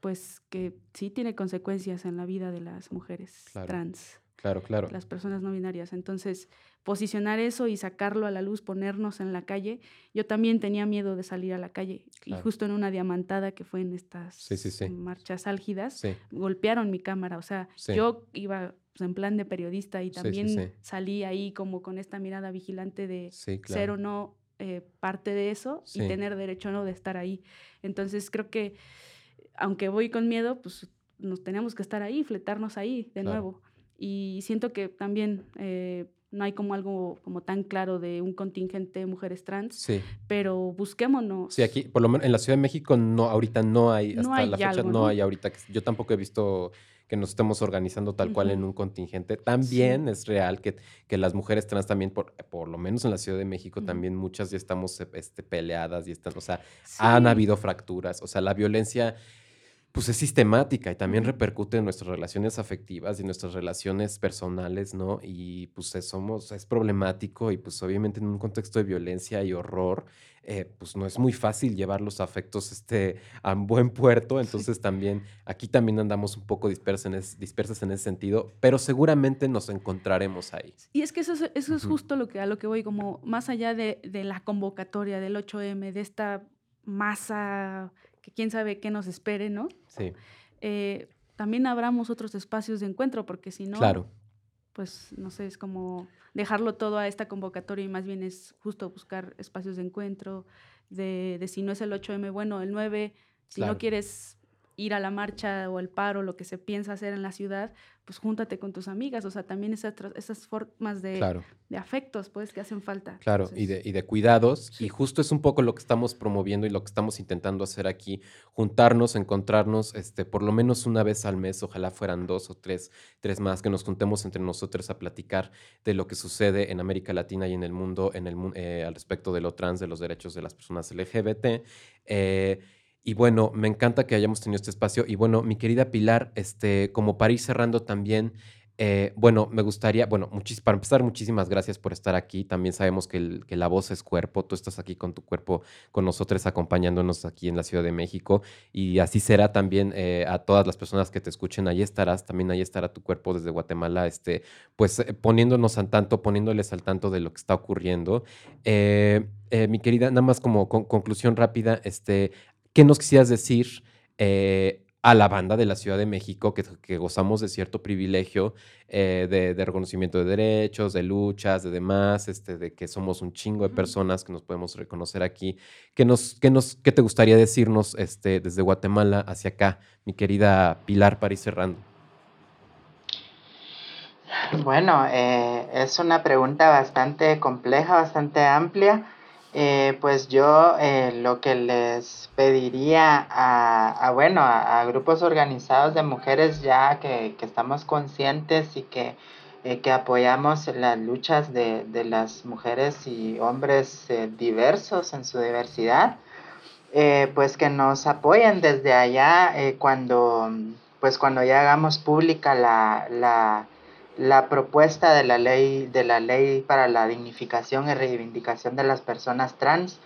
pues que sí tiene consecuencias en la vida de las mujeres Claro. trans, Claro, claro. las personas no binarias. Entonces, posicionar eso y sacarlo a la luz, ponernos en la calle. Yo también tenía miedo de salir a la calle Claro. y justo en una diamantada que fue en estas Sí, sí, sí. marchas álgidas, golpearon mi cámara. O sea, yo iba pues, en plan de periodista y también salí ahí como con esta mirada vigilante de ser o no eh, parte de eso y tener derecho o no de estar ahí. Entonces creo que aunque voy con miedo, pues nos tenemos que estar ahí, fletarnos ahí de Claro. nuevo. Y siento que también eh, no hay como algo como tan claro de un contingente de mujeres trans, Sí. pero busquémonos. Sí, aquí, por lo menos en la Ciudad de México, no, ahorita no hay, No hasta hay la fecha algo, no, ¿no? hay ahorita. Yo tampoco he visto que nos estemos organizando tal cual en un contingente. También es real que, que las mujeres trans también, por, por lo menos en la Ciudad de México, también muchas ya estamos este, peleadas y están, o sea, han habido fracturas. O sea, la violencia pues es sistemática y también repercute en nuestras relaciones afectivas y nuestras relaciones personales, ¿no? Y pues es, somos, es problemático y pues obviamente en un contexto de violencia y horror, eh, pues no es muy fácil llevar los afectos este, a un buen puerto, entonces también aquí también andamos un poco dispersas en, es- en ese sentido, pero seguramente nos encontraremos ahí. Y es que eso, es- eso es justo lo que, a lo que voy, como más allá de, de la convocatoria del 8M, de esta masa que quién sabe qué nos espere, ¿no? Sí, Eh, también abramos otros espacios de encuentro, porque si no, claro, pues no sé, es como dejarlo todo a esta convocatoria y más bien es justo buscar espacios de encuentro, de, de si no es el 8M, bueno, el 9, si Claro. no quieres ir a la marcha o el paro, lo que se piensa hacer en la ciudad, pues júntate con tus amigas, o sea, también esas, esas formas de, claro. de afectos, pues, que hacen falta. Claro, y de, Entonces, y de cuidados. sí. Y justo es un poco lo que estamos promoviendo y lo que estamos intentando hacer aquí, juntarnos, encontrarnos, este, por lo menos una vez al mes, ojalá fueran dos o tres, tres más, que nos juntemos entre nosotros a platicar de lo que sucede en América Latina y en el mundo, en el, eh, al respecto de lo trans, de los derechos de las personas LGBT. Eh, y bueno, me encanta que hayamos tenido este espacio. Y bueno, mi querida Pilar, este, como para ir cerrando también, eh, bueno, me gustaría, bueno, para empezar, muchísimas gracias por estar aquí. También sabemos que, el- que la voz es cuerpo. Tú estás aquí con tu cuerpo, con nosotros, acompañándonos aquí en la Ciudad de México. Y así será también eh, a todas las personas que te escuchen. Ahí estarás, también ahí estará tu cuerpo desde Guatemala, este, pues eh, poniéndonos al tanto, poniéndoles al tanto de lo que está ocurriendo. Mi querida, nada más como con- conclusión rápida, este, ¿qué nos quisieras decir? eh, a la banda de la Ciudad de México, que, que gozamos de cierto privilegio eh, de, de reconocimiento de derechos, de luchas, de demás, este, de que somos un chingo de personas que nos podemos reconocer aquí. ¿Qué, nos, qué, nos, qué te gustaría decirnos este, desde Guatemala hacia acá, mi querida Pilar, para ir cerrando? Bueno, eh, es una pregunta bastante compleja, bastante amplia. Eh, pues yo eh, lo que les pediría a, bueno, a, grupos organizados de mujeres ya que, estamos conscientes y que, eh, que apoyamos las luchas de, de las mujeres y hombres eh, diversos en su diversidad, eh, pues que nos apoyen desde allá cuando, pues cuando ya hagamos pública la, la la propuesta de la ley de la ley para la dignificación y reivindicación de las personas trans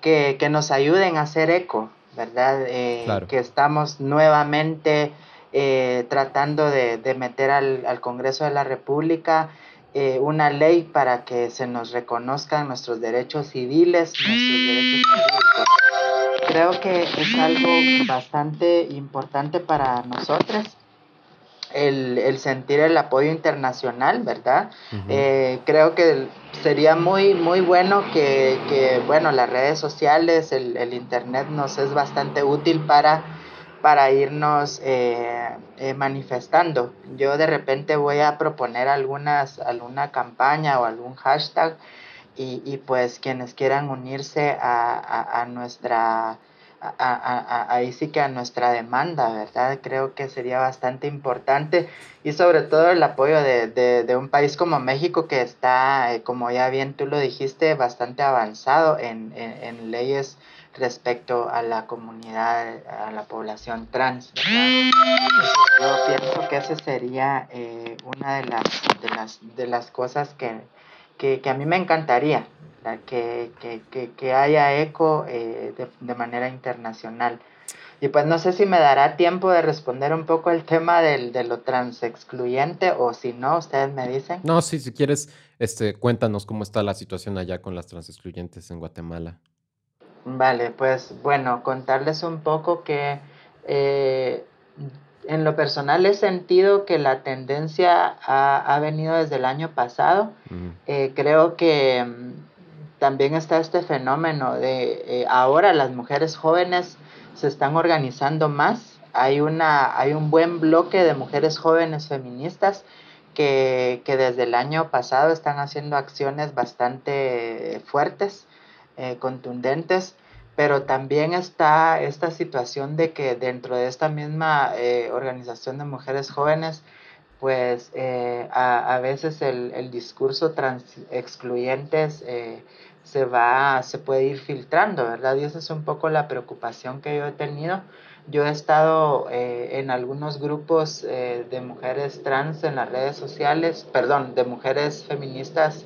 que, que nos ayuden a hacer eco ¿verdad? Eh, que estamos nuevamente eh, tratando de, meter al, Congreso de la República eh, una ley para que se nos reconozcan nuestros derechos civiles, nuestros derechos públicos. Creo que es algo bastante importante para nosotros el, sentir el apoyo internacional, ¿verdad? Eh, creo que sería muy, muy bueno que, bueno, las redes sociales, el, Internet nos es bastante útil para, para irnos eh, eh, manifestando. Yo de repente voy a proponer algunas, alguna campaña o algún hashtag y, pues quienes quieran unirse a nuestra ahí sí que a nuestra demanda, ¿verdad? Creo que sería bastante importante y sobre todo el apoyo de, un país como México que está, eh, como ya bien tú lo dijiste, bastante avanzado en, leyes respecto a la comunidad, a la población trans. ¿verdad? yo pienso que esa sería eh, una de las, de las, de las cosas que, que a mí me encantaría, que, que, que, haya eco eh, de, manera internacional. Y pues no sé si me dará tiempo de responder un poco el tema del, de lo transexcluyente o si no, ustedes me dicen. No, sí, si quieres, este, cuéntanos cómo está la situación allá con las transexcluyentes en Guatemala. Vale, pues bueno, contarles un poco que eh, en lo personal he sentido que la tendencia ha, ha venido desde el año pasado. Eh, creo que mm, también está este fenómeno de eh, ahora las mujeres jóvenes se están organizando más. Hay, una, hay un buen bloque de mujeres jóvenes feministas que, desde el año pasado están haciendo acciones bastante fuertes, eh, contundentes, pero también está esta situación de que dentro de esta misma eh, organización de mujeres jóvenes, pues a, veces el, discurso trans excluyentes se va, se puede ir filtrando, ¿verdad? Y esa es un poco la preocupación que yo he tenido. Yo he estado eh, en algunos grupos eh, de mujeres trans en las redes sociales, perdón, de mujeres feministas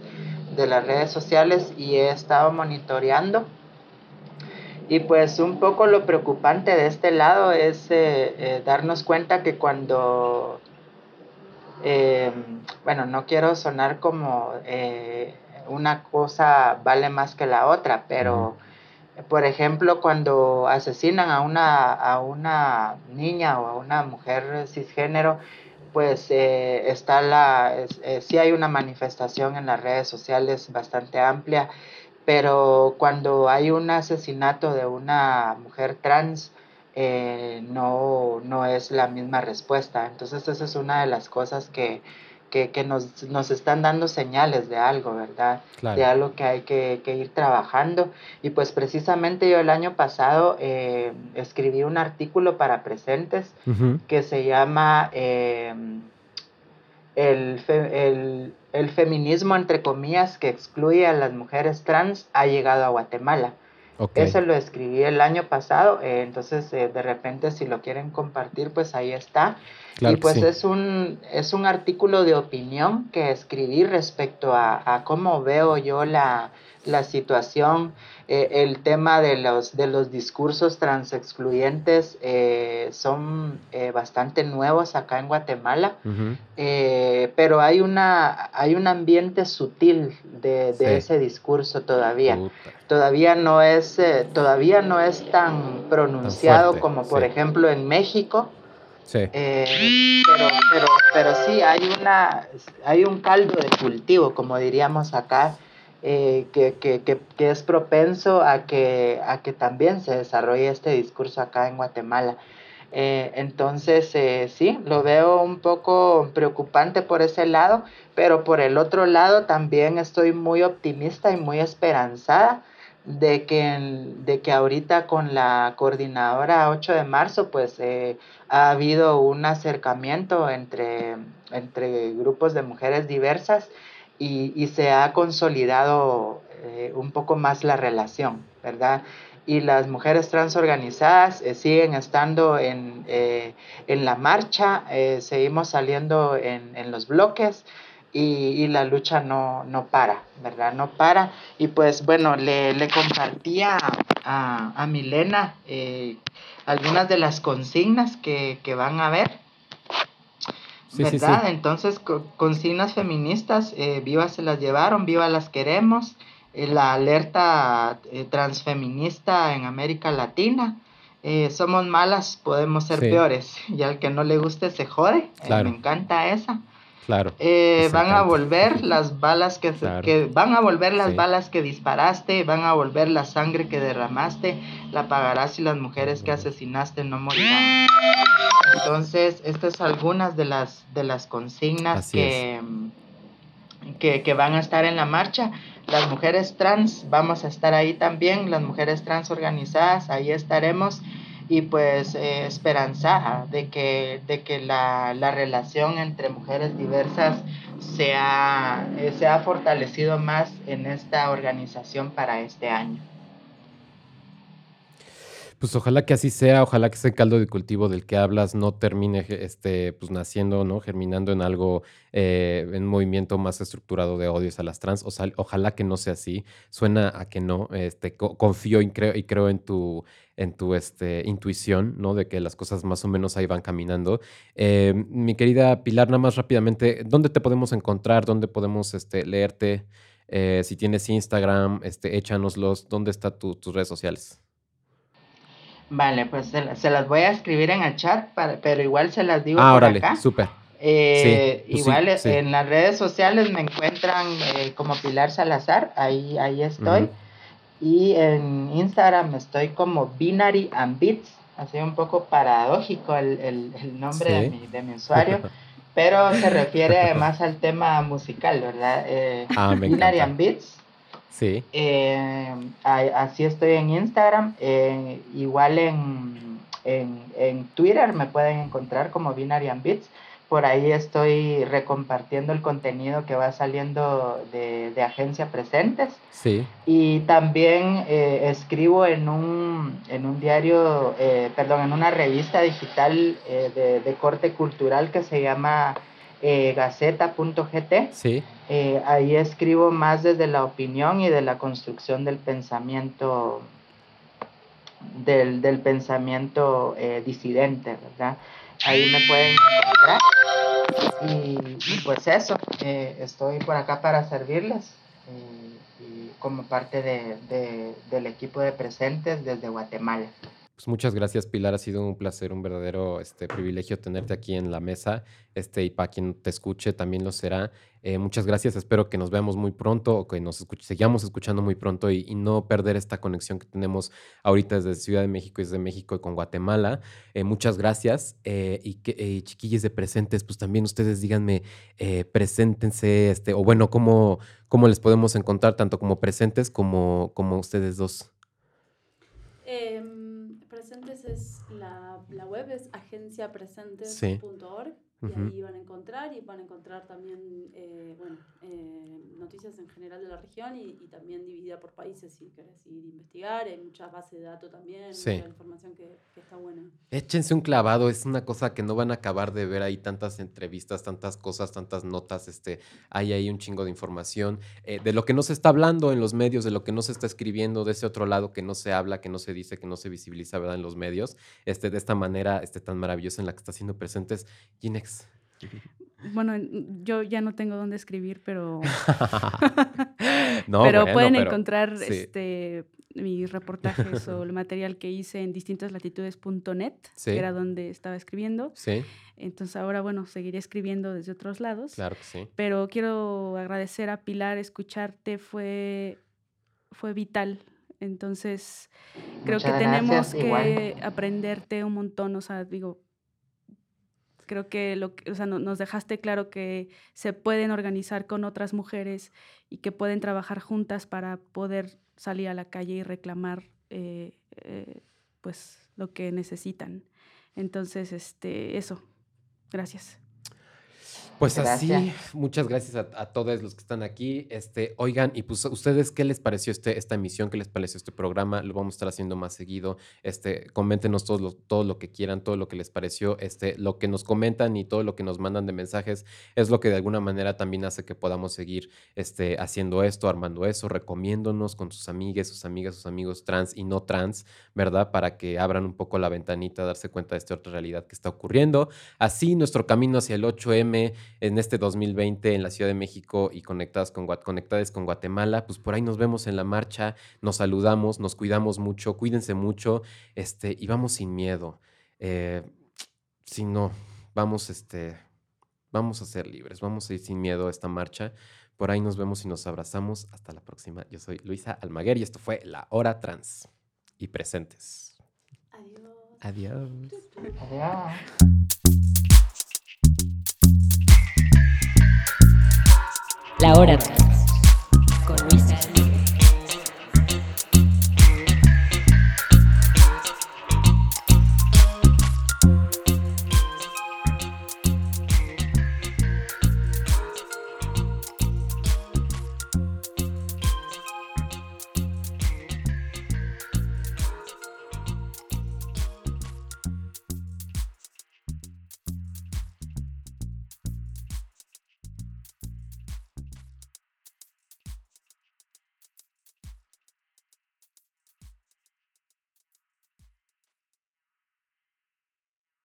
de las redes sociales y he estado monitoreando. Y pues un poco lo preocupante de este lado es eh, darnos cuenta que cuando, bueno, no quiero sonar como una cosa vale más que la otra, pero por ejemplo, cuando asesinan a una, a una niña o a una mujer cisgénero, pues eh, está la, eh, sí hay una manifestación en las redes sociales bastante amplia, pero cuando hay un asesinato de una mujer trans, eh, no, no es la misma respuesta. Entonces esa es una de las cosas que, que, que nos, nos, están dando señales de algo, ¿verdad? De algo que hay que, que, ir trabajando. Y pues precisamente yo el año pasado eh, escribí un artículo para presentes que se llama eh, el, el, el, feminismo, entre comillas, que excluye a las mujeres trans, ha llegado a Guatemala. Eso lo escribí el año pasado, eh, entonces de repente si lo quieren compartir, pues ahí está. Y pues es, un, es un artículo de opinión que escribí respecto a, cómo veo yo la, situación, eh, el tema de los, de los discursos transexcluyentes eh, son eh, bastante nuevos acá en Guatemala, pero hay, una, hay un ambiente sutil de, ese discurso todavía. Todavía no, es, todavía no es tan pronunciado como por ejemplo en México. Sí. Eh, pero, pero, pero sí, hay, una, hay un caldo de cultivo, como diríamos acá, eh, que, que, que, es propenso a que, a que también se desarrolle este discurso acá en Guatemala. Eh, entonces, sí, lo veo un poco preocupante por ese lado, pero por el otro lado también estoy muy optimista y muy esperanzada de que, de que ahorita con la coordinadora 8 de marzo, pues eh, ha habido un acercamiento entre, entre grupos de mujeres diversas y, se ha consolidado eh, un poco más la relación, ¿verdad? Y las mujeres trans organizadas eh, siguen estando en, en la marcha, seguimos saliendo en, en los bloques, y, la lucha no, no para, ¿verdad? No para. Y pues bueno, le, le compartía a, a Milena eh, algunas de las consignas que, van a ver. ¿Verdad? Entonces, consignas feministas, eh, vivas se las llevaron, vivas las queremos. Eh, la alerta transfeminista en América Latina. somos malas, podemos ser peores. Y al que no le guste se jode. me encanta esa. Claro. Eh, van a volver las balas que, que, van a volver las balas que disparaste, van a volver la sangre que derramaste, la pagarás y las mujeres que asesinaste no morirán. Entonces, estas son algunas de las de las consignas que, que, que van a estar en la marcha. Las mujeres trans vamos a estar ahí también, las mujeres trans organizadas, ahí estaremos y pues eh, de que, de que la, relación entre mujeres diversas eh, sea fortalecido más en esta organización para este año. Pues ojalá que así sea, ojalá que ese caldo de cultivo del que hablas no termine este, pues naciendo, ¿no? Germinando en algo, eh, en movimiento más estructurado de odios a las trans. Ojalá que no sea así. Suena a que no. Este, confío y creo, y creo en tu, en tu este, intuición, ¿no? De que las cosas más o menos ahí van caminando. Eh, mi querida Pilar, nada más rápidamente, ¿dónde te podemos encontrar? ¿Dónde podemos este, leerte? Eh, si tienes Instagram, este, échanoslos. ¿Dónde están tus redes sociales? Vale, pues se, las voy a escribir en el chat, pero igual se las digo ah, por órale, acá. súper. Eh, pues igual en las redes sociales me encuentran eh, como Pilar Salazar, ahí, ahí estoy. Y en Instagram estoy como Binary and Beats, así un poco paradójico el, el, nombre de, mi, de mi usuario, pero se refiere más al tema musical, ¿verdad? Eh, ah, Binary and Beats. Sí. Eh, así estoy en Instagram. Eh, igual en, en, en, Twitter me pueden encontrar como Binarian Beats. Por ahí estoy recompartiendo el contenido que va saliendo de, de Agencia Presentes. Sí. Y también eh, escribo en un, en un diario, perdón, en una revista digital de, de corte cultural que se llama eh, gaceta.gt. Sí. Eh, ahí escribo más desde la opinión y de la construcción del pensamiento del, del pensamiento eh, disidente, ¿verdad? Ahí me pueden encontrar. Y, pues eso, estoy por acá para servirles y como parte de, del equipo de presentes desde Guatemala. Pues muchas gracias, Pilar. Ha sido un placer, un verdadero este, privilegio tenerte aquí en la mesa. Este, y para quien te escuche también lo será. Eh, muchas gracias. Espero que nos veamos muy pronto o que nos sigamos escuchando muy pronto y, no perder esta conexión que tenemos ahorita desde Ciudad de México y desde México y con Guatemala. Eh, muchas gracias. Eh, y chiquillos de presentes, pues también ustedes díganme, preséntense, este, o bueno, cómo, cómo les podemos encontrar tanto como presentes como, como ustedes dos. es la, la web, es agenciapresentes.org. Y ahí van a encontrar y van a encontrar también eh, bueno, eh, noticias en general de la región y, y, también dividida por países si querés ir a investigar. Hay muchas bases de datos también, mucha información que, que, está buena. Échense un clavado, es una cosa que no van a acabar de ver ahí tantas entrevistas, tantas cosas, tantas notas. Este, hay ahí un chingo de información eh, de lo que no se está hablando en los medios, de lo que no se está escribiendo, de ese otro lado que no se habla, que no se dice, que no se visibiliza ¿verdad? en los medios. Este, de esta manera este, tan maravillosa en la que está siendo presentes Ginex bueno, yo ya no tengo dónde escribir, pero. pero pueden encontrar este, mis reportajes o el material que hice en distintaslatitudes.net, que era donde estaba escribiendo. Sí. Entonces ahora, bueno, seguiré escribiendo desde otros lados. Claro que sí. Pero quiero agradecer a Pilar, escucharte fue, fue vital. Entonces, creo que tenemos que aprenderte un montón. O sea, digo, Creo que, lo, o sea, nos dejaste claro que se pueden organizar con otras mujeres y que pueden trabajar juntas para poder salir a la calle y reclamar eh, eh, pues lo que necesitan. Entonces, este, eso. Gracias. Pues así, muchas gracias a, a todos los que están aquí. Este, oigan, y pues ustedes, ¿qué les pareció este, esta emisión? ¿Qué les pareció este programa? Lo vamos a estar haciendo más seguido. Este, coméntenos todo lo, todo lo que quieran, todo lo que les pareció. Este, lo que nos comentan y todo lo que nos mandan de mensajes es lo que de alguna manera también hace que podamos seguir este, haciendo esto, armando eso, recomiéndonos con sus amigas, sus amigas, sus amigos trans y no trans, ¿verdad? Para que abran un poco la ventanita, darse cuenta de esta otra realidad que está ocurriendo. Así, nuestro camino hacia el 8M en este 2020 en la Ciudad de México y conectadas con, conectadas con Guatemala, pues por ahí nos vemos en la marcha, nos saludamos, nos cuidamos mucho, cuídense mucho, este, y vamos sin miedo. Eh, si no, vamos, este, vamos a ser libres, vamos a ir sin miedo a esta marcha. Por ahí nos vemos y nos abrazamos. Hasta la próxima. Yo soy Luisa Almaguer y esto fue La Hora Trans. Y presentes. Adiós. Adiós. Adiós. La hora.